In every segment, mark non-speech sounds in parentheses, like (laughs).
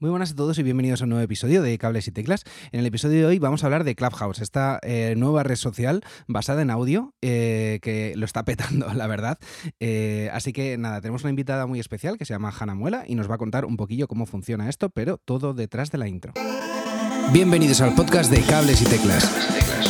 Muy buenas a todos y bienvenidos a un nuevo episodio de Cables y Teclas. En el episodio de hoy vamos a hablar de Clubhouse, esta eh, nueva red social basada en audio eh, que lo está petando, (laughs) la verdad. Eh, así que nada, tenemos una invitada muy especial que se llama Hanna Muela y nos va a contar un poquillo cómo funciona esto, pero todo detrás de la intro. Bienvenidos al podcast de Cables y Teclas.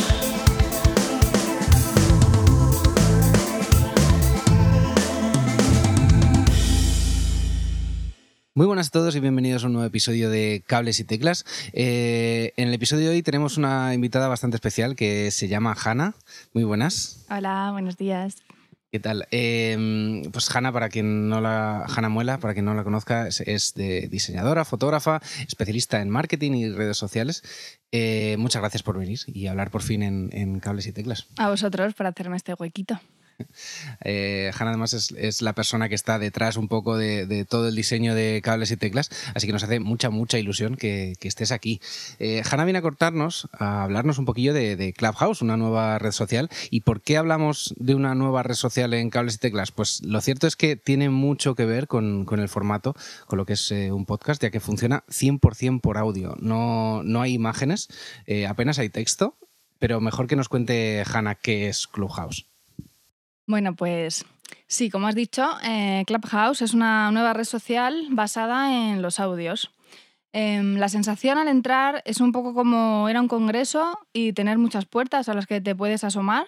Muy buenas a todos y bienvenidos a un nuevo episodio de Cables y Teclas. Eh, en el episodio de hoy tenemos una invitada bastante especial que se llama Hanna. Muy buenas. Hola, buenos días. ¿Qué tal? Eh, pues Hanna, para quien no la, Hanna Muela, para quien no la conozca, es, de diseñadora, fotógrafa, especialista en marketing y redes sociales. Eh, muchas gracias por venir y hablar por fin en, en Cables y Teclas. A vosotros por hacerme este huequito. (laughs) Eh, Hanna además es, la persona que está detrás un poco de, todo el diseño de cables y teclas, así que nos hace mucha, mucha ilusión que, estés aquí. Eh, Hanna viene a cortarnos, a hablarnos un poquillo de, Clubhouse, una nueva red social. ¿Y por qué hablamos de una nueva red social en cables y teclas? Pues lo cierto es que tiene mucho que ver con, el formato, con lo que es eh, un podcast, ya que funciona 100% por audio. No, no hay imágenes, eh, apenas hay texto, pero mejor que nos cuente Hanna qué es Clubhouse. Bueno, pues sí, como has dicho, eh, Clubhouse es una nueva red social basada en los audios. Em, la sensación al entrar es un poco como ir a un congreso y tener muchas puertas a las que te puedes asomar.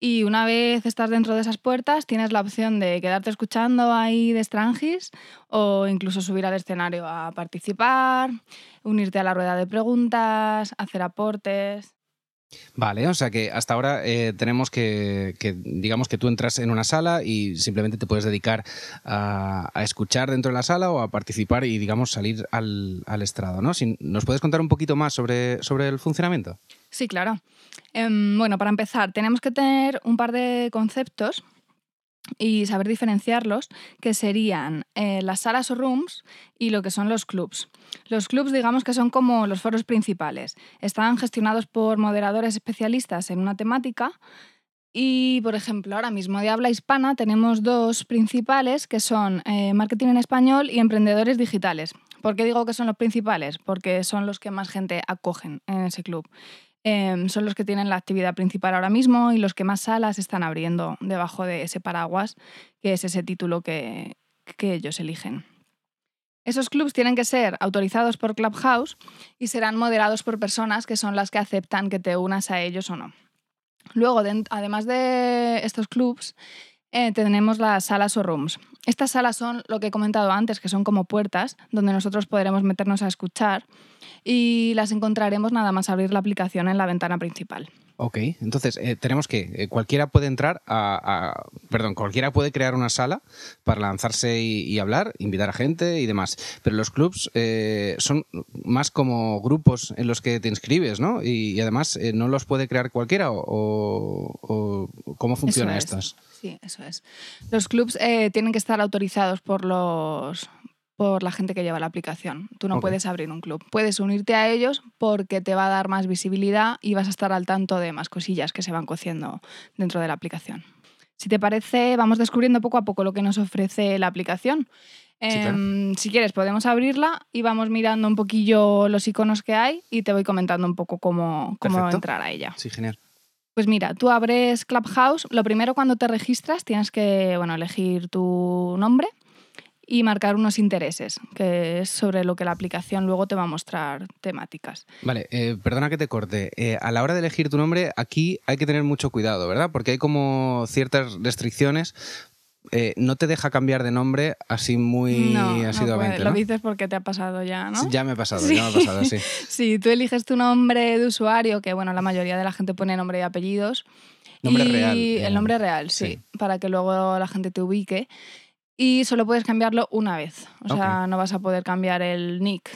Y una vez estás dentro de esas puertas, tienes la opción de quedarte escuchando ahí de Strangis o incluso subir al escenario a participar, unirte a la rueda de preguntas, hacer aportes. Vale, o sea que hasta ahora eh, tenemos que, digamos que tú entras en una sala y simplemente te puedes dedicar a, escuchar dentro de la sala o a participar y, digamos, salir al, estrado, ¿no? ¿Nos puedes contar un poquito más sobre, sobre el funcionamiento? Sí, claro. Em, bueno, para empezar, tenemos que tener un par de conceptos y saber diferenciarlos, que serían eh, las salas o rooms y lo que son los clubs. Los clubs, digamos que son como los foros principales. Están gestionados por moderadores especialistas en una temática y, por ejemplo, ahora mismo de habla hispana tenemos dos principales que son eh, marketing en español y emprendedores digitales. ¿Por qué digo que son los principales? Porque son los que más gente acogen en ese club. Em, son los que tienen la actividad principal ahora mismo y los que más salas están abriendo debajo de ese paraguas, que es ese título que, que ellos eligen. Esos clubs tienen que ser autorizados por Clubhouse y serán moderados por personas que son las que aceptan que te unas a ellos o no. Luego, además de estos clubs, eh, tenemos las salas o rooms. Estas salas son lo que he comentado antes, que son como puertas donde nosotros podremos meternos a escuchar y las encontraremos nada más abrir la aplicación en la ventana principal. Ok, entonces eh, tenemos que eh, cualquiera puede entrar a, perdón, cualquiera puede crear una sala para lanzarse y, hablar, invitar a gente y demás. Pero los clubs son más como grupos en los que te inscribes, ¿no? Y, además no los puede crear cualquiera o, cómo funcionan estas. Sí, eso es. Los clubs eh, tienen que estar autorizados por los por la gente que lleva la aplicación. Tú no puedes abrir un club. Puedes unirte a ellos porque te va a dar más visibilidad y vas a estar al tanto de más cosillas que se van cociendo dentro de la aplicación. Si te parece, vamos descubriendo poco a poco lo que nos ofrece la aplicación. Em, si quieres, podemos abrirla y vamos mirando un poquillo los iconos que hay y te voy comentando un poco cómo, cómo entrar a ella. Sí, genial. Pues mira, tú abres Clubhouse. Lo primero cuando te registras tienes que bueno, elegir tu nombre y marcar unos intereses, que es sobre lo que la aplicación luego te va a mostrar temáticas. Vale, eh, perdona que te corte. Eh, a la hora de elegir tu nombre, aquí hay que tener mucho cuidado, ¿verdad? Porque hay como ciertas restricciones eh, no te deja cambiar de nombre así muy asiduamente. No, Lo dices porque te ha pasado ya, ¿no? ya me ha pasado, ya me ha pasado, sí. (laughs) sí, tú eliges tu nombre de usuario, que bueno, la mayoría de la gente pone nombre y apellidos. Nombre real. El nombre real, sí, para que luego la gente te ubique. Y solo puedes cambiarlo una vez. O sea, no vas a poder cambiar el nick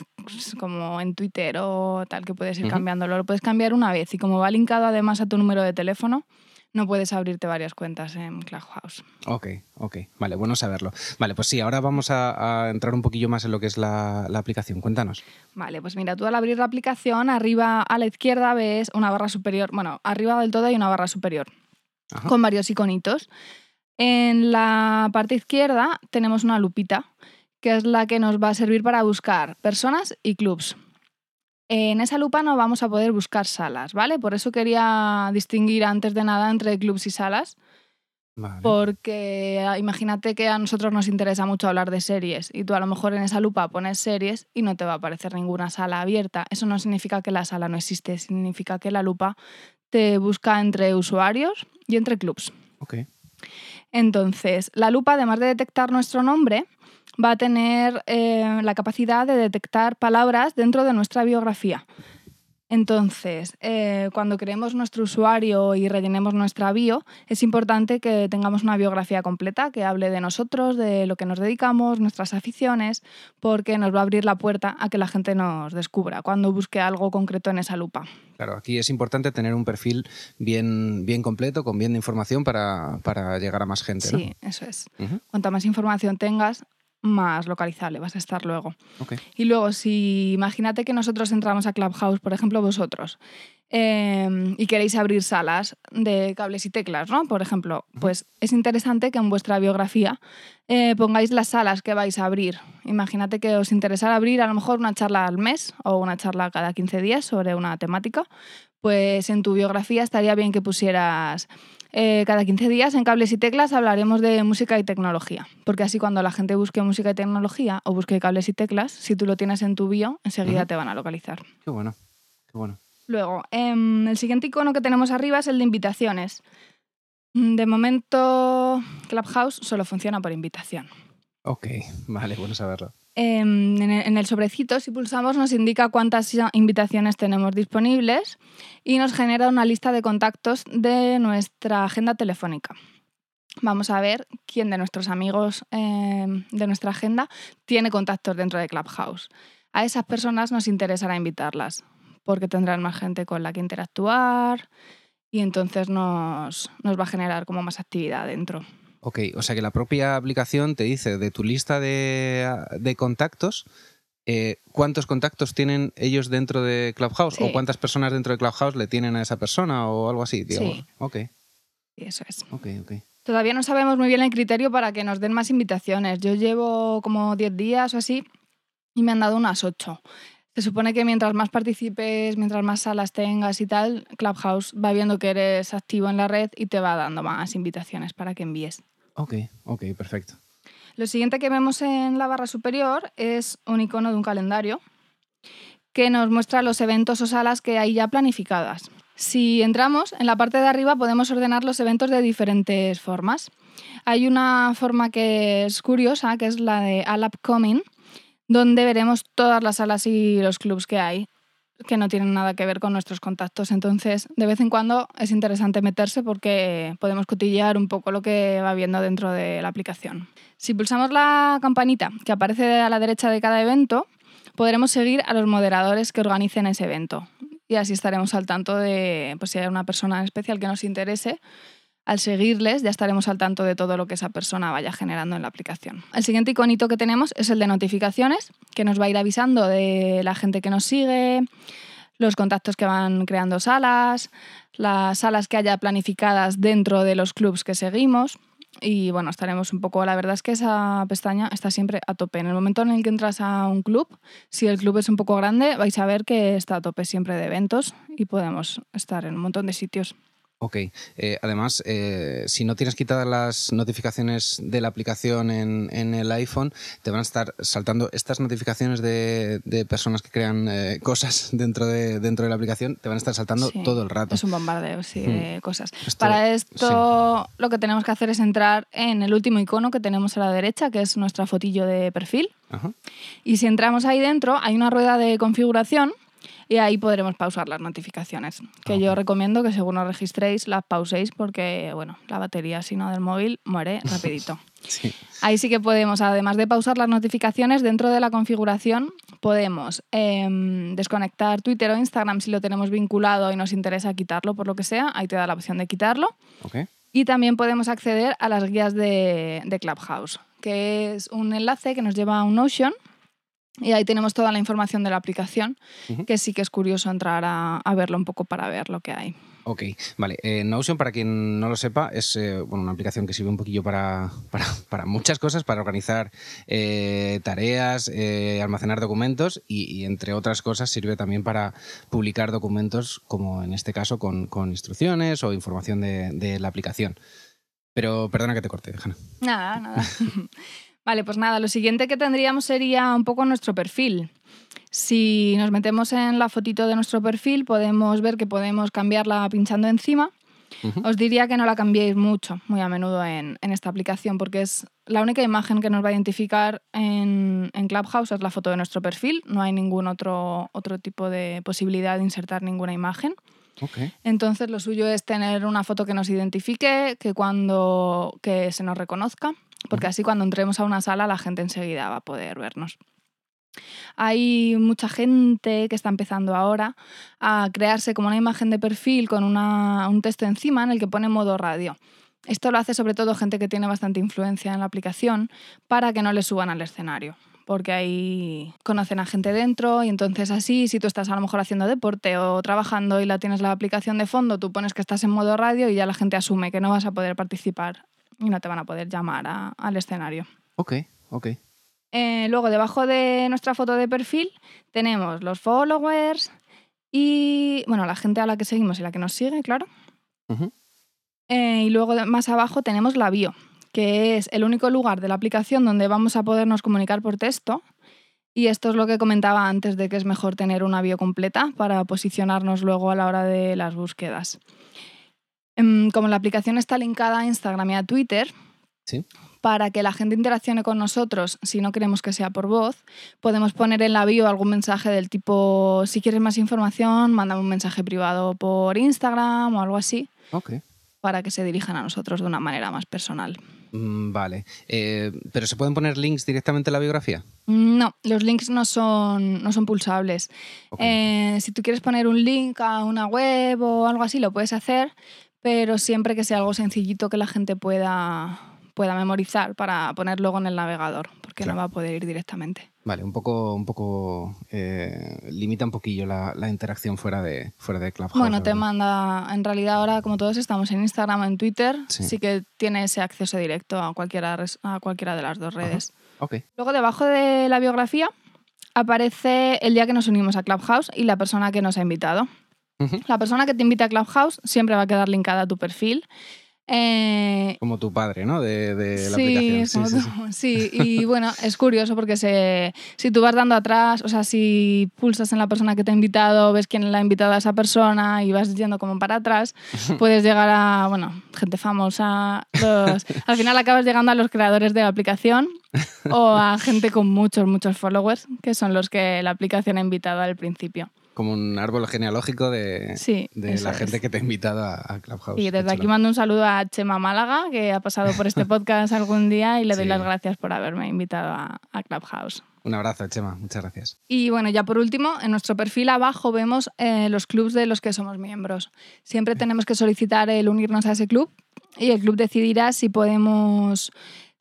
como en Twitter o tal, que puedes ir cambiándolo. Lo puedes cambiar una vez. Y como va linkado además a tu número de teléfono, no puedes abrirte varias cuentas en Clubhouse. Ok, ok. Vale, bueno saberlo. Vale, pues sí, ahora vamos a, entrar un poquillo más en lo que es la, aplicación. Cuéntanos. Vale, pues mira, tú al abrir la aplicación, arriba a la izquierda ves una barra superior. Bueno, arriba del todo hay una barra superior con varios iconitos. En la parte izquierda tenemos una lupita que es la que nos va a servir para buscar personas y clubs. En esa lupa no vamos a poder buscar salas, ¿vale? Por eso quería distinguir antes de nada entre clubs y salas. Vale. Porque ah, imagínate que a nosotros nos interesa mucho hablar de series y tú a lo mejor en esa lupa pones series y no te va a aparecer ninguna sala abierta. Eso no significa que la sala no existe, significa que la lupa te busca entre usuarios y entre clubs. Entonces, la lupa, además de detectar nuestro nombre, va a tener eh, la capacidad de detectar palabras dentro de nuestra biografía. Entonces, eh, cuando creemos nuestro usuario y rellenemos nuestra bio, es importante que tengamos una biografía completa que hable de nosotros, de lo que nos dedicamos, nuestras aficiones, porque nos va a abrir la puerta a que la gente nos descubra cuando busque algo concreto en esa lupa. Claro, aquí es importante tener un perfil bien, bien completo, con bien de información para, para llegar a más gente, ¿no? Sí, eso es. Cuanta más información tengas, más localizable vas a estar luego. Y luego, si imagínate que nosotros entramos a Clubhouse, por ejemplo, vosotros, eh, y queréis abrir salas de cables y teclas, ¿no? Por ejemplo, pues es interesante que en vuestra biografía eh, pongáis las salas que vais a abrir. Imagínate que os interesara abrir a lo mejor una charla al mes o una charla cada 15 días sobre una temática. Pues en tu biografía estaría bien que pusieras eh, cada 15 días en cables y teclas hablaremos de música y tecnología, porque así cuando la gente busque música y tecnología o busque cables y teclas, si tú lo tienes en tu bio, enseguida te van a localizar. Qué bueno. Qué bueno. Luego, em, el siguiente icono que tenemos arriba es el de invitaciones. Mm, De momento, Clubhouse solo funciona por invitación. Ok, (laughs) vale, bueno saberlo. Em, en el- sobrecito, si pulsamos, nos indica cuántas invitaciones tenemos disponibles y nos genera una lista de contactos de nuestra agenda telefónica. Vamos a ver quién de nuestros amigos em, de nuestra agenda tiene contactos dentro de Clubhouse. A esas personas nos interesará invitarlas porque tendrán más gente con la que interactuar y entonces nos, nos va a generar como más actividad dentro. Ok, o sea que la propia aplicación te dice de tu lista de, de contactos eh, cuántos contactos tienen ellos dentro de Clubhouse Sí. o cuántas personas dentro de Clubhouse le tienen a esa persona o algo así, digamos. Sí. Ok, eso es. ok, ok. Todavía no sabemos muy bien el criterio para que nos den más invitaciones. Yo llevo como 10 días o así y me han dado unas 8. Se supone que mientras más participes, mientras más salas tengas y tal, Clubhouse va viendo que eres activo en la red y te va dando más invitaciones para que envíes. Ok, ok, perfecto. Lo siguiente que vemos en la barra superior es un icono de un calendario que nos muestra los eventos o salas que hay ya planificadas. Si entramos, en la parte de arriba podemos ordenar los eventos de diferentes formas. Hay una forma que es curiosa, que es la de All Upcoming, donde veremos todas las salas y los clubs que hay que no tienen nada que ver con nuestros contactos. Entonces, de vez en cuando es interesante meterse porque podemos cotillear un poco lo que va viendo dentro de la aplicación. Si pulsamos la campanita que aparece a la derecha de cada evento, podremos seguir a los moderadores que organicen ese evento. Y así estaremos al tanto de pues, si hay una persona en especial que nos interese. Al seguirles ya estaremos al tanto de todo lo que esa persona vaya generando en la aplicación. El siguiente iconito que tenemos es el de notificaciones, que nos va a ir avisando de la gente que nos sigue, los contactos que van creando salas, las salas que haya planificadas dentro de los clubs que seguimos. Y bueno, estaremos un poco. La verdad es que esa pestaña está siempre a tope. En el momento en el que entras a un club, si el club es un poco grande, vais a ver que está a tope siempre de eventos y podemos estar en un montón de sitios. Ok, eh, además, eh, si no tienes quitadas las notificaciones de la aplicación en, en el iPhone, te van a estar saltando estas notificaciones de, de personas que crean eh, cosas (laughs) dentro de, dentro de la aplicación, te van a estar saltando Sí, todo el rato. Es un bombardeo, sí, Hmm. de cosas. Esto- Para esto, lo que tenemos que hacer es entrar en el último icono que tenemos a la derecha, que es nuestra fotillo de perfil. Ajá. Y si entramos ahí dentro, hay una rueda de configuración y ahí podremos pausar las notificaciones. Que yo recomiendo que según os registréis, las pauséis porque, bueno, la batería, si no, del móvil muere (laughs) rapidito. Sí. Ahí sí que podemos, además de pausar las notificaciones, dentro de la configuración podemos em, desconectar Twitter o Instagram si lo tenemos vinculado y nos interesa quitarlo por lo que sea. Ahí te da la opción de quitarlo. Y también podemos acceder a las guías de, de Clubhouse, que es un enlace que nos lleva a un Notion Y ahí tenemos toda la información de la aplicación, que sí que es curioso entrar a, a verlo un poco para ver lo que hay. Ok, vale. Eh, Notion, para quien no lo sepa, es eh, bueno, una aplicación que sirve un poquillo para, (laughs) para, para muchas cosas, para organizar eh, tareas, eh, almacenar documentos y, y, entre otras cosas, sirve también para publicar documentos, como en este caso, con, con instrucciones o información de, de la aplicación. Pero perdona que te corte, Hanna. Nada, nada. (laughs) vale, pues nada, lo siguiente que tendríamos sería un poco nuestro perfil. Si nos metemos en la fotito de nuestro perfil, podemos ver que podemos cambiarla pinchando encima. Os diría que no la cambiéis mucho, muy a menudo en, en esta aplicación, porque es la única imagen que nos va a identificar en, en Clubhouse es la foto de nuestro perfil. No hay ningún otro, otro tipo de posibilidad de insertar ninguna imagen. Entonces lo suyo es tener una foto que nos identifique, que cuando que se nos reconozca, porque así cuando entremos a una sala la gente enseguida va a poder vernos. Hay mucha gente que está empezando ahora a crearse como una imagen de perfil con una- un texto encima en el que pone modo radio. Esto lo hace sobre todo gente que tiene bastante influencia en la aplicación para que no le suban al escenario. Porque ahí conocen a gente dentro y entonces así, si tú estás a lo mejor haciendo deporte o trabajando y la tienes la aplicación de fondo, tú pones que estás en modo radio y ya la gente asume que no vas a poder participar y no te van a poder llamar a- al escenario. Ok, ok. Eh, luego, debajo de nuestra foto de perfil, tenemos los followers y, bueno, la gente a la que seguimos y la que nos sigue, claro. Eh, y luego, más abajo, tenemos la bio, que es el único lugar de la aplicación donde vamos a podernos comunicar por texto. Y esto es lo que comentaba antes de que es mejor tener una bio completa para posicionarnos luego a la hora de las búsquedas. Em, Como la aplicación está linkada a Instagram y a Twitter, Sí. para que la gente interaccione con nosotros, si no queremos que sea por voz, podemos poner en la bio algún mensaje del tipo, si quieres más información, mándame un mensaje privado por Instagram o algo así, para que se dirijan a nosotros de una manera más personal. Mm, Vale. Eh, ¿Pero se pueden poner links directamente en la biografía? No, los links no son, no son pulsables. Eh, si tú quieres poner un link a una web o algo así, lo puedes hacer, pero siempre que sea algo sencillito que la gente pueda, pueda memorizar para poner luego en el navegador, porque Claro. no va a poder ir directamente. Vale, un poco, un poco eh, limita un poquillo la, la interacción fuera de, fuera de Clubhouse. Bueno, te manda, en realidad ahora como todos estamos en Instagram en Twitter, Sí. sí, que tiene ese acceso directo a cualquiera, a cualquiera de las dos redes. Ok. Luego debajo de la biografía aparece el día que nos unimos a Clubhouse y la persona que nos ha invitado. La persona que te invita a Clubhouse siempre va a quedar linkada a tu perfil. Eh, Como tu padre, ¿no? De, de la sí, aplicación. como sí, sí, tú. Sí, y (laughs) bueno, es curioso porque se, si tú vas dando atrás, o sea, si pulsas en la persona que te ha invitado, ves quién la ha invitado a esa persona y vas yendo como para atrás, (laughs) puedes llegar a, bueno, gente famosa. los- (laughs) al final acabas llegando a los creadores de la aplicación o a gente con muchos, muchos followers, que son los que la aplicación ha invitado al principio. Como un árbol genealógico de, Sí, de eso la es. gente que te ha invitado a, a Clubhouse. Y desde aquí mando un saludo a Chema Málaga, que ha pasado por este (laughs) podcast algún día y le doy Sí. las gracias por haberme invitado a, a Clubhouse. Un abrazo, Chema. Muchas gracias. Y bueno, ya por último, en nuestro perfil abajo vemos eh, los clubs de los que somos miembros. Siempre tenemos que solicitar el unirnos a ese club y el club decidirá si podemos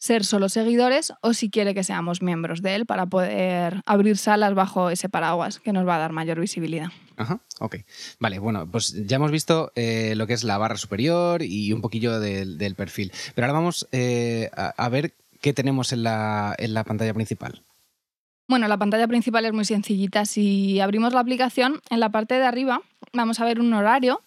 ser solo seguidores o si quiere que seamos miembros de él para poder abrir salas bajo ese paraguas que nos va a dar mayor visibilidad. Ajá, ok. Vale, bueno, pues ya hemos visto eh, lo que es la barra superior y un poquillo del, del perfil. Pero ahora vamos eh, a, a ver qué tenemos en la, en la pantalla principal. Bueno, la pantalla principal es muy sencillita. Si abrimos la aplicación, en la parte de arriba vamos a ver un horario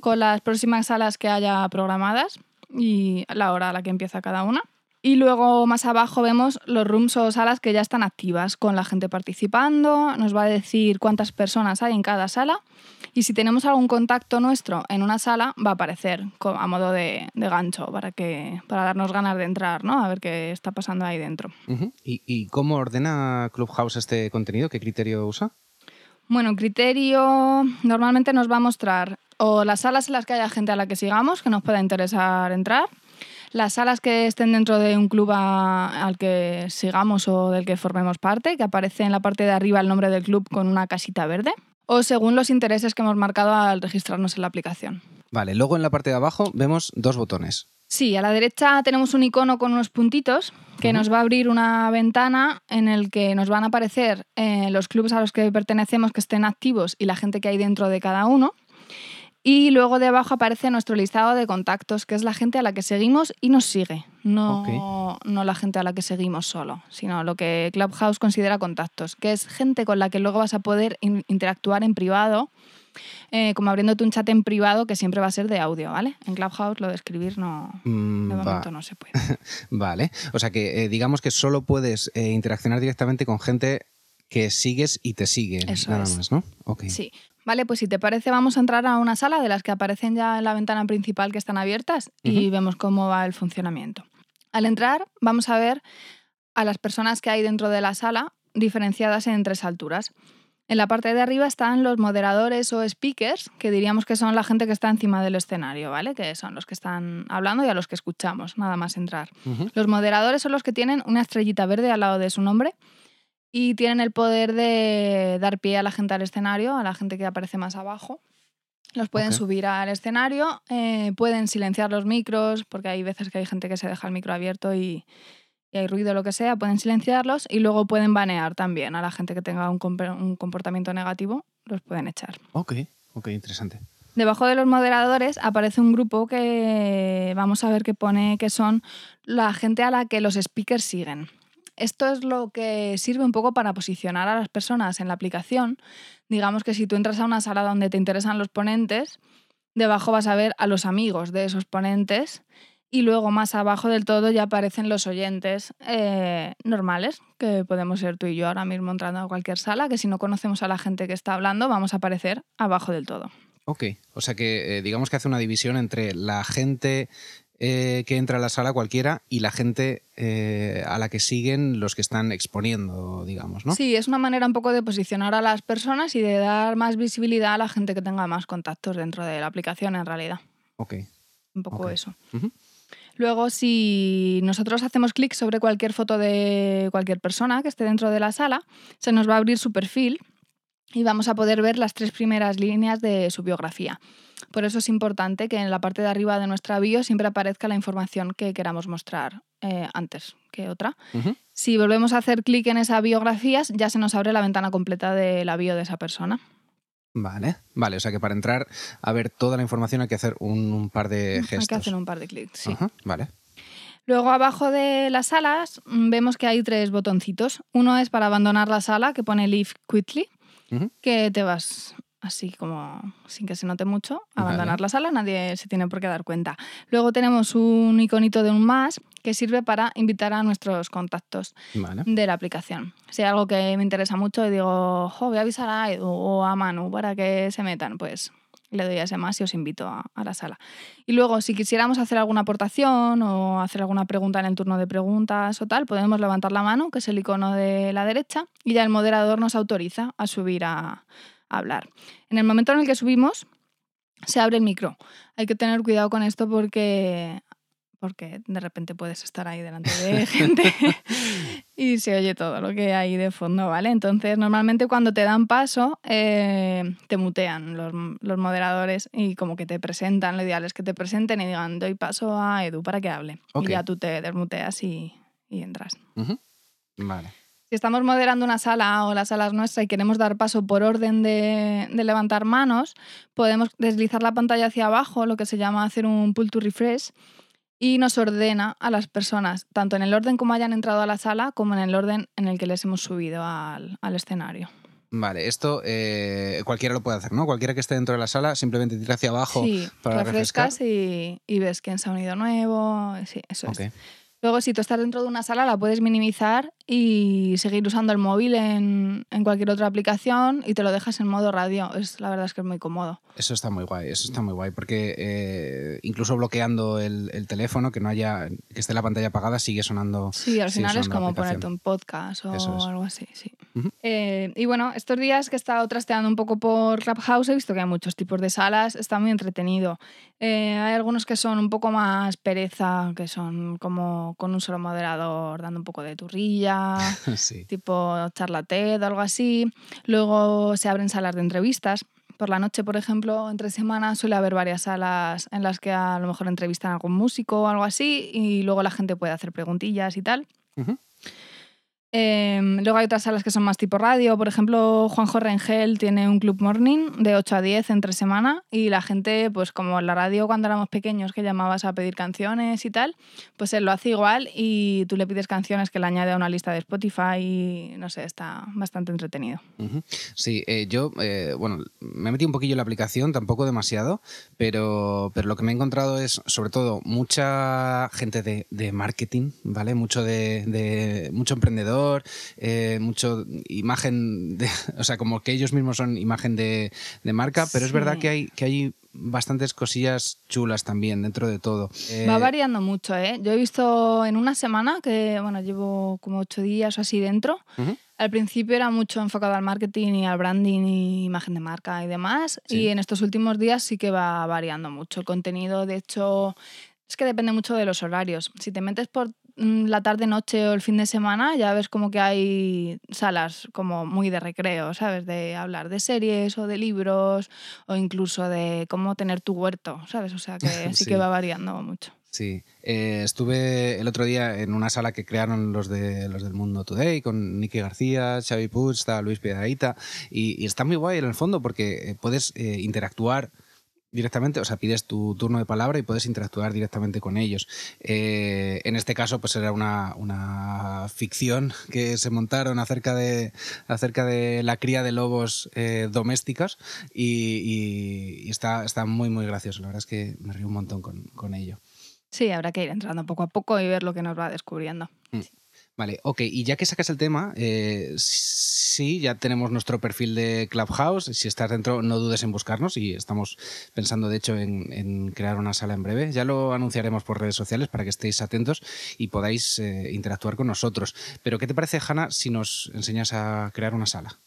con las próximas salas que haya programadas y la hora a la que empieza cada una. Y luego más abajo vemos los rooms o salas que ya están activas, con la gente participando, nos va a decir cuántas personas hay en cada sala y si tenemos algún contacto nuestro en una sala va a aparecer a modo de, de gancho para, que, para darnos ganas de entrar, ¿no? a ver qué está pasando ahí dentro. ¿Y, y cómo ordena Clubhouse este contenido? ¿Qué criterio usa? Bueno, criterio normalmente nos va a mostrar o las salas en las que haya gente a la que sigamos, que nos pueda interesar entrar, las salas que estén dentro de un club a- al que sigamos o del que formemos parte, que aparece en la parte de arriba el nombre del club con una casita verde, o según los intereses que hemos marcado al registrarnos en la aplicación. Vale, luego en la parte de abajo vemos dos botones. Sí, a la derecha tenemos un icono con unos puntitos que nos va a abrir una ventana en el que nos van a aparecer eh, los clubes a los que pertenecemos que estén activos y la gente que hay dentro de cada uno. Y luego debajo aparece nuestro listado de contactos, que es la gente a la que seguimos y nos sigue. No, no la gente a la que seguimos solo, sino lo que Clubhouse considera contactos, que es gente con la que luego vas a poder in- interactuar en privado, eh, como abriéndote un chat en privado que siempre va a ser de audio, ¿vale? En Clubhouse lo de escribir no, Mm, de va- momento no se puede. (laughs) Vale. O sea que eh, digamos que solo puedes eh, interaccionar directamente con gente que sigues y te sigue. Eso nada es. más, ¿no? Sí. Vale, pues si te parece, vamos a entrar a una sala de las que aparecen ya en la ventana principal que están abiertas y vemos cómo va el funcionamiento. Al entrar, vamos a ver a las personas que hay dentro de la sala diferenciadas en tres alturas. En la parte de arriba están los moderadores o speakers, que diríamos que son la gente que está encima del escenario, ¿vale? Que son los que están hablando y a los que escuchamos, nada más entrar. Los moderadores son los que tienen una estrellita verde al lado de su nombre y tienen el poder de dar pie a la gente al escenario, a la gente que aparece más abajo. Los pueden subir al escenario, eh, pueden silenciar los micros, porque hay veces que hay gente que se deja el micro abierto y, y hay ruido o lo que sea, pueden silenciarlos y luego pueden banear también a la gente que tenga un, comp- un comportamiento negativo, los pueden echar. Ok, ok, interesante. Debajo de los moderadores aparece un grupo que vamos a ver que pone que son la gente a la que los speakers siguen. Esto es lo que sirve un poco para posicionar a las personas en la aplicación. Digamos que si tú entras a una sala donde te interesan los ponentes, debajo vas a ver a los amigos de esos ponentes y luego más abajo del todo ya aparecen los oyentes eh, normales, que podemos ser tú y yo ahora mismo entrando a cualquier sala, que si no conocemos a la gente que está hablando vamos a aparecer abajo del todo. Ok, o sea que eh, digamos que hace una división entre la gente eh, que entra a la sala cualquiera y la gente eh, a la que siguen los que están exponiendo, digamos, ¿no? Sí, es una manera un poco de posicionar a las personas y de dar más visibilidad a la gente que tenga más contactos dentro de la aplicación en realidad. Ok. Un poco eso. Luego, si nosotros hacemos clic sobre cualquier foto de cualquier persona que esté dentro de la sala, se nos va a abrir su perfil y vamos a poder ver las tres primeras líneas de su biografía. Por eso es importante que en la parte de arriba de nuestra bio siempre aparezca la información que queramos mostrar eh, antes que otra. Si volvemos a hacer clic en esa biografía, ya se nos abre la ventana completa de la bio de esa persona. Vale, vale, o sea que para entrar a ver toda la información hay que hacer un, un par de gestos. Hay que hacer un par de clics, sí. Ajá, vale. Luego abajo de las salas mm, vemos que hay tres botoncitos. Uno es para abandonar la sala, que pone Leave Quickly, que te vas así como sin que se note mucho, abandonar Vale. la sala, nadie se tiene por qué dar cuenta. Luego tenemos un iconito de un más que sirve para invitar a nuestros contactos Vale. de la aplicación. Si hay algo que me interesa mucho y digo, jo, voy a avisar a Edu o a Manu para que se metan, pues le doy a ese más y os invito a, a la sala. Y luego, si quisiéramos hacer alguna aportación o hacer alguna pregunta en el turno de preguntas o tal, podemos levantar la mano, que es el icono de la derecha, y ya el moderador nos autoriza a subir a, a hablar. En el momento en el que subimos, se abre el micro. Hay que tener cuidado con esto porque porque de repente puedes estar ahí delante de (laughs) gente y se oye todo lo que hay de fondo, ¿vale? Entonces, normalmente cuando te dan paso, eh, te mutean los, los moderadores y como que te presentan, lo ideal es que te presenten y digan, doy paso a Edu para que hable. Y ya tú te desmuteas y, y entras. Vale. Si estamos moderando una sala o la sala es nuestra y queremos dar paso por orden de, de levantar manos, podemos deslizar la pantalla hacia abajo, lo que se llama hacer un pull to refresh, y nos ordena a las personas, tanto en el orden como hayan entrado a la sala, como en el orden en el que les hemos subido al, al escenario. Vale, esto eh, cualquiera lo puede hacer, ¿no? Cualquiera que esté dentro de la sala simplemente tira hacia abajo Sí, para refrescar. refrescas y, y ves quién se ha unido nuevo. Sí, eso es. Luego, si tú estás dentro de una sala, la puedes minimizar y seguir usando el móvil en, en cualquier otra aplicación y te lo dejas en modo radio. Es, la verdad es que es muy cómodo. Eso está muy guay, eso está muy guay, porque eh, incluso bloqueando el, el teléfono, que no haya, que esté la pantalla apagada, sigue sonando. Sí, al final es como ponerte un podcast o es. algo así, sí. Eh, y bueno, estos días que he estado trasteando un poco por Clubhouse, he visto que hay muchos tipos de salas, está muy entretenido. Eh, hay algunos que son un poco más pereza, que son como con un solo moderador dando un poco de turrilla, (laughs) sí. tipo charla TED o algo así. Luego se abren salas de entrevistas, por la noche, por ejemplo, entre semanas suele haber varias salas en las que a lo mejor entrevistan a algún músico o algo así y luego la gente puede hacer preguntillas y tal. Em, luego hay otras salas que son más tipo radio. Por ejemplo, Juanjo Rengel tiene un club morning de 8 a 10 entre semana y la gente, pues como la radio cuando éramos pequeños que llamabas a pedir canciones y tal, pues él lo hace igual y tú le pides canciones que le añade a una lista de Spotify y no sé, está bastante entretenido. Sí, eh, yo, eh, bueno, me he metido un poquillo en la aplicación, tampoco demasiado, pero, pero lo que me he encontrado es sobre todo mucha gente de, de marketing, ¿vale? Mucho de, de mucho emprendedor eh, mucho imagen, de, (laughs) o sea, como que ellos mismos son imagen de, marca, pero es verdad que hay, que hay bastantes cosillas chulas también dentro de todo. Va eh, variando mucho, ¿eh? Yo he visto en una semana, que bueno, llevo como ocho días o así dentro, al principio era mucho enfocado al marketing y al branding y imagen de marca y demás, y en estos últimos días sí que va variando mucho el contenido, de hecho... Es que depende mucho de los horarios. Si te metes por la tarde, noche o el fin de semana, ya ves como que hay salas como muy de recreo, ¿sabes? De hablar de series o de libros o incluso de cómo tener tu huerto, ¿sabes? O sea que (laughs) sí, que va variando mucho. Sí, eh, estuve el otro día en una sala que crearon los de los del Mundo Today con Nicky García, Xavi Puig, está Luis Piedrahita y, está muy guay en el fondo porque eh, puedes eh, interactuar directamente, o sea, pides tu turno de palabra y puedes interactuar directamente con ellos. Eh, en este caso, pues era una, ficción que se montaron acerca de, acerca de la cría de lobos eh, domésticos y, está, está muy, muy gracioso. La verdad es que me río un montón con, ello. Sí, habrá que ir entrando poco a poco y ver lo que nos va descubriendo. Mm. Vale, ok. Y ya que sacas el tema, eh, sí, ya tenemos nuestro perfil de Clubhouse. Si estás dentro, no dudes en buscarnos y estamos pensando, de hecho, en, crear una sala en breve. Ya lo anunciaremos por redes sociales para que estéis atentos y podáis eh, interactuar con nosotros. Pero, ¿qué te parece, Hanna, si nos enseñas a crear una sala?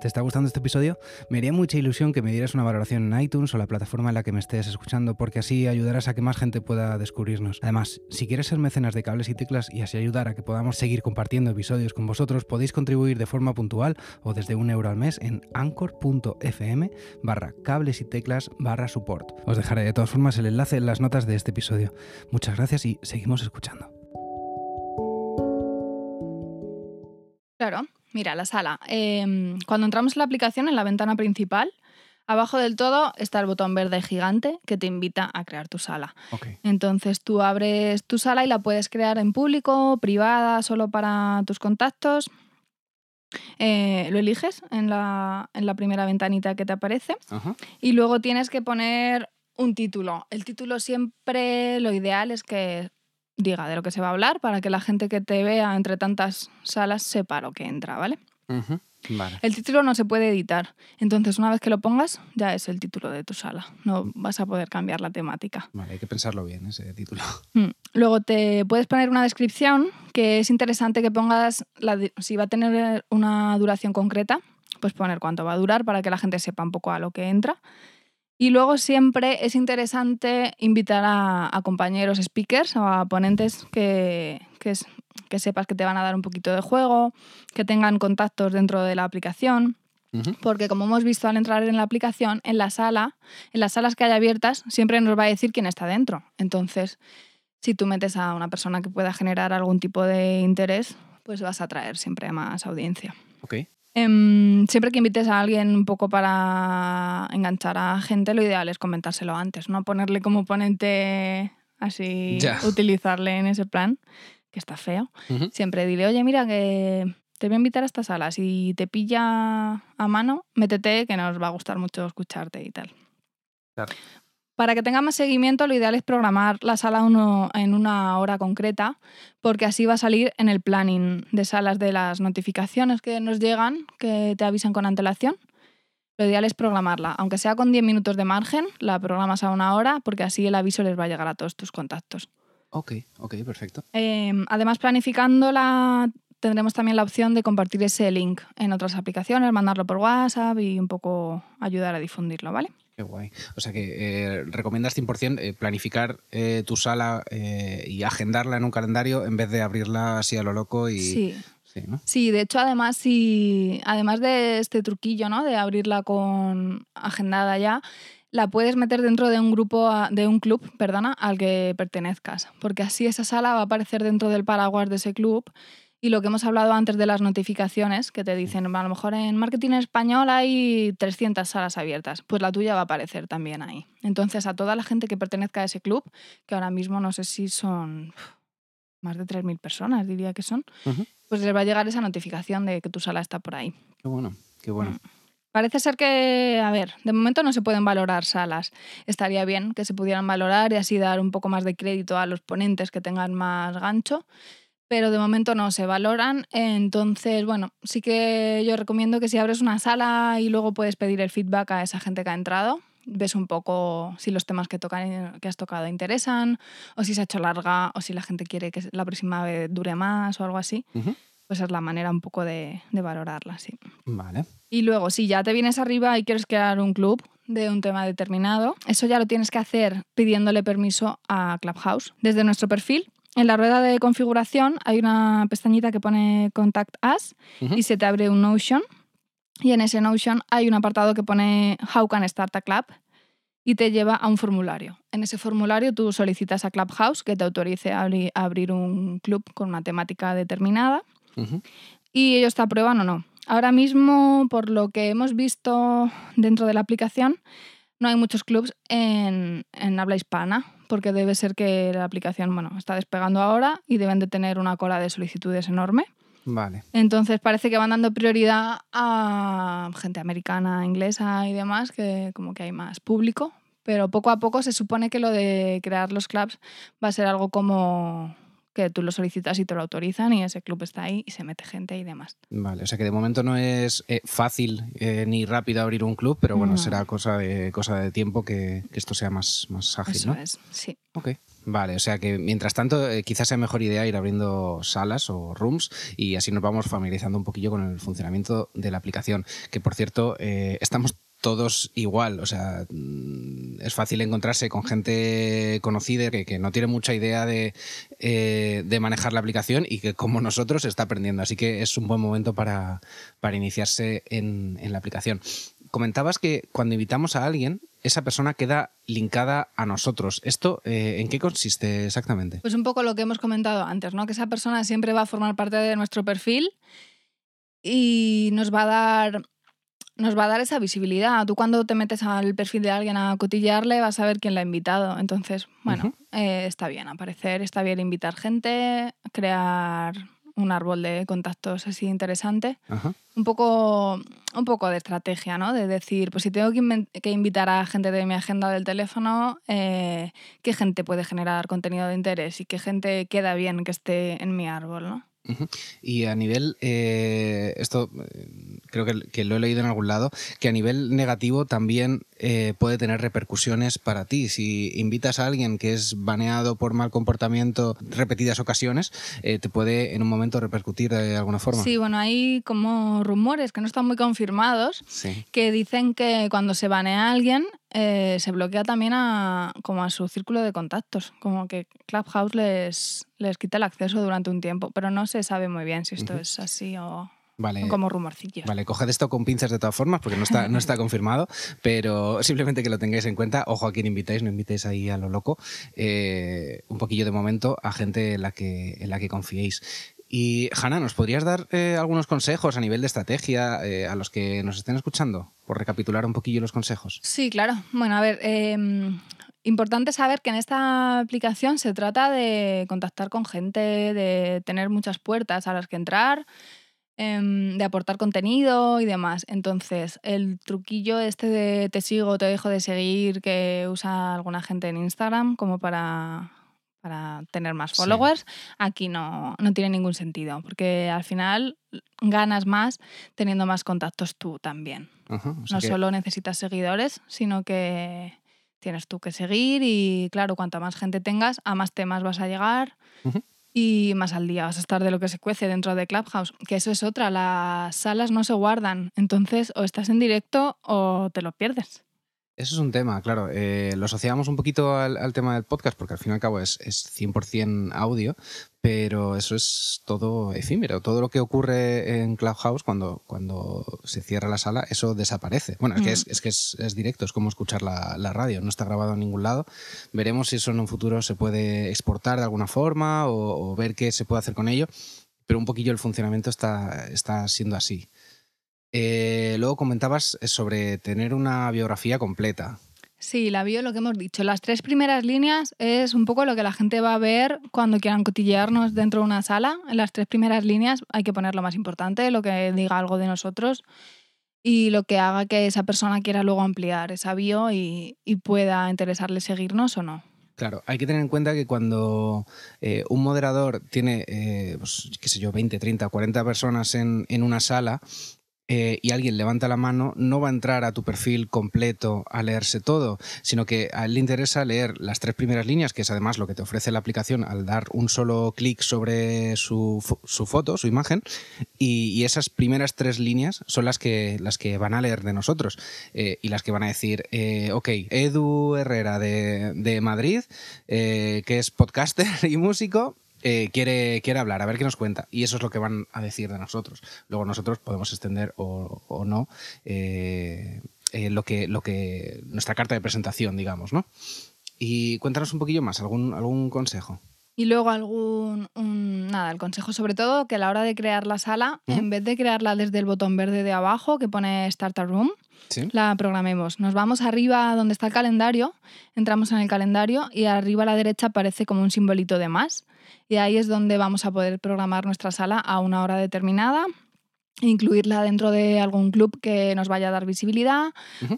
¿Te está gustando este episodio? Me haría mucha ilusión que me dieras una valoración en iTunes o la plataforma en la que me estés escuchando, porque así ayudarás a que más gente pueda descubrirnos. Además, si quieres ser mecenas de cables y teclas y así ayudar a que podamos seguir compartiendo episodios con vosotros, podéis contribuir de forma puntual o desde un euro al mes en anchor.fm barra cables y teclas barra support. Os dejaré de todas formas el enlace en las notas de este episodio. Muchas gracias y seguimos escuchando. Claro. Mira, la sala. Em, cuando entramos en la aplicación, en la ventana principal, abajo del todo está el botón verde gigante que te invita a crear tu sala. Entonces tú abres tu sala y la puedes crear en público, privada, solo para tus contactos. Eh, lo eliges en la, primera ventanita que te aparece y luego tienes que poner un título. El título siempre lo ideal es que diga de lo que se va a hablar para que la gente que te vea entre tantas salas sepa lo que entra, ¿vale? El título no se puede editar, entonces una vez que lo pongas ya es el título de tu sala, no vas a poder cambiar la temática. Vale, hay que pensarlo bien ese título. (laughs) Mm. Luego te puedes poner una descripción que es interesante que pongas, si va a tener una duración concreta, pues poner cuánto va a durar para que la gente sepa un poco a lo que entra. Y luego siempre es interesante invitar a, compañeros speakers o a ponentes que, que, sepas que te van a dar un poquito de juego, que tengan contactos dentro de la aplicación. Porque como hemos visto al entrar en la aplicación, en la sala, en las salas que hay abiertas, siempre nos va a decir quién está dentro. Entonces, si tú metes a una persona que pueda generar algún tipo de interés, pues vas a atraer siempre más audiencia. Okay. Em, siempre que invites a alguien un poco para enganchar a gente, lo ideal es comentárselo antes, no ponerle como ponente así, utilizarle en ese plan, que está feo. Siempre dile, oye, mira, que te voy a invitar a esta sala. Si te pilla a mano, métete, que nos va a gustar mucho escucharte y tal. Claro. Para que tenga más seguimiento, lo ideal es programar la sala uno en una hora concreta, porque así va a salir en el planning de salas de las notificaciones que nos llegan, que te avisan con antelación. Lo ideal es programarla, aunque sea con 10 minutos de margen, la programas a una hora, porque así el aviso les va a llegar a todos tus contactos. Ok, ok, perfecto. Em, además, planificándola, tendremos también la opción de compartir ese link en otras aplicaciones, mandarlo por WhatsApp y un poco ayudar a difundirlo, ¿vale? Qué guay. O sea que eh, recomiendas 100% eh, planificar eh, tu sala y agendarla en un calendario en vez de abrirla así a lo loco y... Sí, Sí, ¿no? Sí, de hecho, además, si, además de este truquillo, ¿no? De abrirla con agendada ya, la puedes meter dentro de un grupo, a- de un club, perdona, al que pertenezcas. Porque así esa sala va a aparecer dentro del paraguas de ese club. Y lo que hemos hablado antes de las notificaciones, que te dicen, a lo mejor en marketing español hay 300 salas abiertas, pues la tuya va a aparecer también ahí. Entonces, a toda la gente que pertenezca a ese club, que ahora mismo no sé si son más de 3.000 personas, diría que son, pues les va a llegar esa notificación de que tu sala está por ahí. Qué bueno, qué bueno. Mm. Parece ser que, a ver, de momento no se pueden valorar salas. Estaría bien que se pudieran valorar y así dar un poco más de crédito a los ponentes que tengan más gancho, pero de momento no se valoran. Entonces, bueno, sí que yo recomiendo que si abres una sala y luego puedes pedir el feedback a esa gente que ha entrado, ves un poco si los temas que, tocan, que has tocado interesan, o si se ha hecho larga, o si la gente quiere que la próxima vez dure más o algo así. Pues es la manera un poco de, de valorarla, sí. Vale. Y luego, si ya te vienes arriba y quieres crear un club de un tema determinado, eso ya lo tienes que hacer pidiéndole permiso a Clubhouse. Desde nuestro perfil, en la rueda de configuración hay una pestañita que pone Contact Us Ujú. y se te abre un Notion. Y en ese Notion hay un apartado que pone How can I start a club y te lleva a un formulario. En ese formulario tú solicitas a Clubhouse que te autorice a abri- a abrir un club con una temática determinada Ujú. y ellos te aprueban o no. Ahora mismo, por lo que hemos visto dentro de la aplicación, no hay muchos clubs en, en habla hispana, porque debe ser que la aplicación bueno, está despegando ahora y deben de tener una cola de solicitudes enorme. Vale. Entonces parece que van dando prioridad a gente americana, inglesa y demás, que como que hay más público. Pero poco a poco se supone que lo de crear los clubs va a ser algo como que tú lo solicitas y te lo autorizan y ese club está ahí y se mete gente y demás. Vale, o sea que de momento no es eh, fácil eh, ni rápido abrir un club, pero bueno, No. será cosa de, cosa de tiempo que, que esto sea más, más ágil, Eso ¿no? es, sí. Ok. Vale, o sea que mientras tanto eh, quizás sea mejor idea ir abriendo salas o rooms y así nos vamos familiarizando un poquillo con el funcionamiento de la aplicación. Que por cierto, eh, estamos todos igual, o sea, mm, es fácil encontrarse con gente conocida que, que no tiene mucha idea de, eh, de manejar la aplicación y que como nosotros está aprendiendo, así que es un buen momento para, para iniciarse en, en la aplicación. Comentabas que cuando invitamos a alguien, esa persona queda linkada a nosotros. ¿Esto eh, en qué consiste exactamente? Pues un poco lo que hemos comentado antes, ¿no? Que esa persona siempre va a formar parte de nuestro perfil y nos va a dar nos va a dar esa visibilidad. Tú cuando te metes al perfil de alguien a cotillearle vas a ver quién la ha invitado. Entonces, bueno, eh, está bien aparecer, está bien invitar gente, crear un árbol de contactos así interesante. Un poco, un poco de estrategia, ¿no? De decir, pues si tengo que, que invitar a gente de mi agenda del teléfono, eh, ¿qué gente puede generar contenido de interés y qué gente queda bien que esté en mi árbol, ¿no? Y a nivel, eh, esto eh, creo que, que lo he leído en algún lado, que a nivel negativo también eh, puede tener repercusiones para ti. Si invitas a alguien que es baneado por mal comportamiento repetidas ocasiones, eh, te puede en un momento repercutir de alguna forma. Sí, bueno, hay como rumores que no están muy confirmados Sí. que dicen que cuando se banea a alguien eh, se bloquea también a, como a su círculo de contactos, como que Clubhouse les, les quita el acceso durante un tiempo, pero no se sabe muy bien si esto Ujú. es así o Vale. como rumorcillos. Vale, coged esto con pinzas de todas formas, porque no está, no está (laughs) confirmado, pero simplemente que lo tengáis en cuenta. Ojo a quien invitáis, no invitéis ahí a lo loco. Eh, un poquillo de momento a gente en la que, en la que confiéis. Y Hanna, ¿nos podrías dar eh, algunos consejos a nivel de estrategia eh, a los que nos estén escuchando? Por recapitular un poquillo los consejos. Sí, claro. Bueno, a ver, eh, importante saber que en esta aplicación se trata de contactar con gente, de tener muchas puertas a las que entrar, em, de aportar contenido y demás. Entonces, el truquillo este de te sigo, te dejo de seguir, que usa alguna gente en Instagram como para, para tener más Sí. followers, aquí no, no tiene ningún sentido, porque al final ganas más teniendo más contactos tú también. Ajá, o sea No que- solo necesitas seguidores, sino que tienes tú que seguir y claro, cuanta más gente tengas, a más temas vas a llegar. Y más al día vas a estar de lo que se cuece dentro de Clubhouse. Que eso es otra, las salas no se guardan, entonces o estás en directo o te lo pierdes. Eso es un tema, claro. Eh, lo asociamos un poquito al, tema del podcast porque al fin y al cabo es, es 100% audio, pero eso es todo efímero. Todo lo que ocurre en Clubhouse cuando, cuando se cierra la sala, eso desaparece. Bueno, es que, es, es, que es, directo, es como escuchar la, la, radio, no está grabado en ningún lado. Veremos si eso en un futuro se puede exportar de alguna forma o, o ver qué se puede hacer con ello, pero un poquillo el funcionamiento está, está siendo así. Eh, luego comentabas sobre tener una biografía completa. Sí, la bio, lo que hemos dicho. Las tres primeras líneas es un poco lo que la gente va a ver cuando quieran cotillearnos dentro de una sala. En las tres primeras líneas hay que poner lo más importante, lo que diga algo de nosotros y lo que haga que esa persona quiera luego ampliar esa bio y, pueda interesarle seguirnos o no. Claro, hay que tener en cuenta que cuando eh, un moderador tiene, eh, pues, qué sé yo, 20, 30, 40 personas en, en una sala, eh, y alguien levanta la mano, no va a entrar a tu perfil completo a leerse todo, sino que a él le interesa leer las tres primeras líneas, que es además lo que te ofrece la aplicación al dar un solo clic sobre su, foto, su imagen, y, esas primeras tres líneas son las que, las que van a leer de nosotros eh, y las que van a decir, eh, ok, Edu Herrera de, de Madrid, que es podcaster (laughs) y músico, eh, quiere, quiere hablar, a ver qué nos cuenta. Y eso es lo que van a decir de nosotros. Luego nosotros podemos extender o, no eh, eh, lo, que, lo que. nuestra carta de presentación, digamos, ¿no? Y cuéntanos un poquillo más, algún, algún consejo. Y luego algún, nada, el consejo sobre todo que a la hora de crear la sala, en vez de crearla desde el botón verde de abajo que pone Starter Room, la programemos. Nos vamos arriba donde está el calendario, entramos en el calendario y arriba a la derecha aparece como un simbolito de más. Y ahí es donde vamos a poder programar nuestra sala a una hora determinada incluirla dentro de algún club que nos vaya a dar visibilidad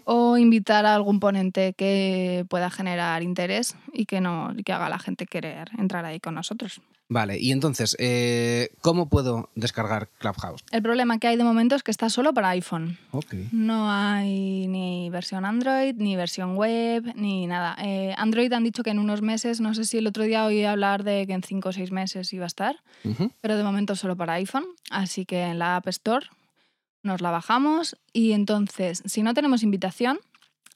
o invitar a algún ponente que pueda generar interés y que, no, que haga a la gente querer entrar ahí con nosotros. Vale, y entonces, eh, ¿cómo puedo descargar Clubhouse? El problema que hay de momento es que está solo para iPhone. No hay ni versión Android, ni versión web, ni nada. Eh, Android han dicho que en unos meses, no sé si el otro día oí hablar de que en 5 o 6 meses iba a estar, pero de momento solo para iPhone. Así que en la App Store nos la bajamos y entonces, si no tenemos invitación,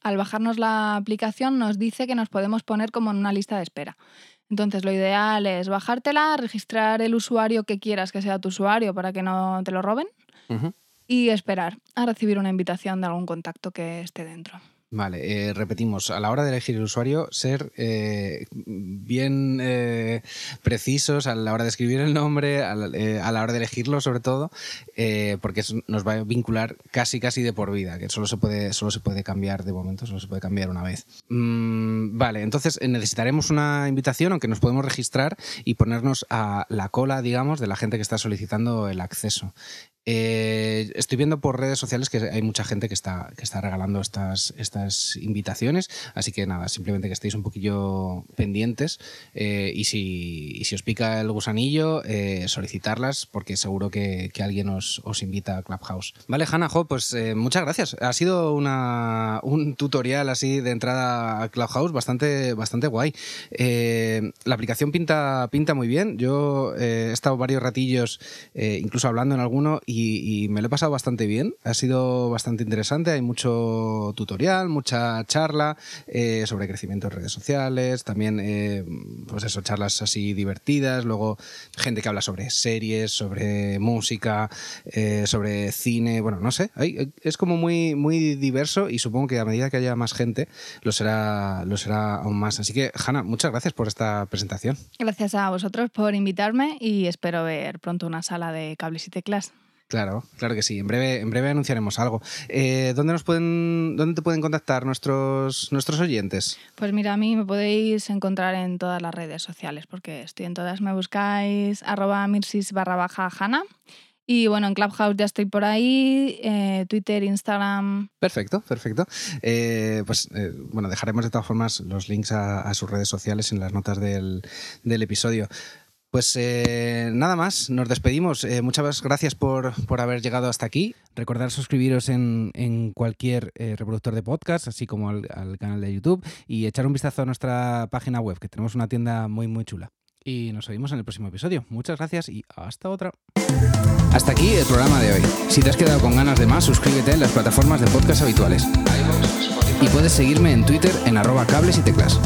al bajarnos la aplicación nos dice que nos podemos poner como en una lista de espera. Entonces lo ideal es bajártela, registrar el usuario que quieras que sea tu usuario para que no te lo roben y esperar a recibir una invitación de algún contacto que esté dentro. Vale, eh, repetimos, a la hora de elegir el usuario, ser eh, bien eh, precisos a la hora de escribir el nombre, a la, hora de elegirlo sobre todo, porque eso nos va a vincular casi casi de por vida, que solo se puede, solo se puede cambiar de momento, solo se puede cambiar una vez. Mm, vale, entonces necesitaremos una invitación, aunque nos podemos registrar y ponernos a la cola, digamos, de la gente que está solicitando el acceso. Eh, estoy viendo por redes sociales que hay mucha gente que está, que está regalando estas, estas invitaciones, así que nada, simplemente que estéis un poquillo pendientes eh, y, si, si, os pica el gusanillo, eh, solicitarlas porque seguro que, alguien os, os, invita a Clubhouse. Vale, Hanna, pues muchas gracias. Ha sido una, un tutorial así de entrada a Clubhouse bastante, bastante guay. la aplicación pinta, pinta muy bien. Yo he estado varios ratillos, incluso hablando en alguno, y y, me lo he pasado bastante bien. Ha sido bastante interesante. Hay mucho tutorial, mucha charla eh, sobre crecimiento en redes sociales, también, eh, pues eso, charlas así divertidas. Luego, gente que habla sobre series, sobre música, eh, sobre cine. Bueno, no sé. es como muy, muy diverso y supongo que a medida que haya más gente, lo será, lo será aún más. Así que, Hanna, muchas gracias por esta presentación. Gracias a vosotros por invitarme y espero ver pronto una sala de cables y teclas. Claro, claro que sí. En breve, en breve anunciaremos algo. Eh, ¿dónde, nos pueden, ¿Dónde te pueden contactar nuestros, nuestros oyentes? Pues mira, a mí me podéis encontrar en todas las redes sociales, porque estoy en todas. Me buscáis arroba mirsis barra baja jana. Y bueno, en Clubhouse ya estoy por ahí, eh, Twitter, Instagram. Perfecto, perfecto. Eh, pues bueno, dejaremos de todas formas los links a, sus redes sociales en las notas del, del episodio. Pues eh, nada más, nos despedimos. Eh, muchas gracias por, haber llegado hasta aquí. Recordar suscribiros en, cualquier eh, reproductor de podcast, así como al, canal de YouTube, y echar un vistazo a nuestra página web, que tenemos una tienda muy, muy chula. Y nos oímos en el próximo episodio. Muchas gracias y hasta otra. Hasta aquí el programa de hoy. Si te has quedado con ganas de más, suscríbete en las plataformas de podcast habituales. y puedes seguirme en Twitter en arroba cables y teclas.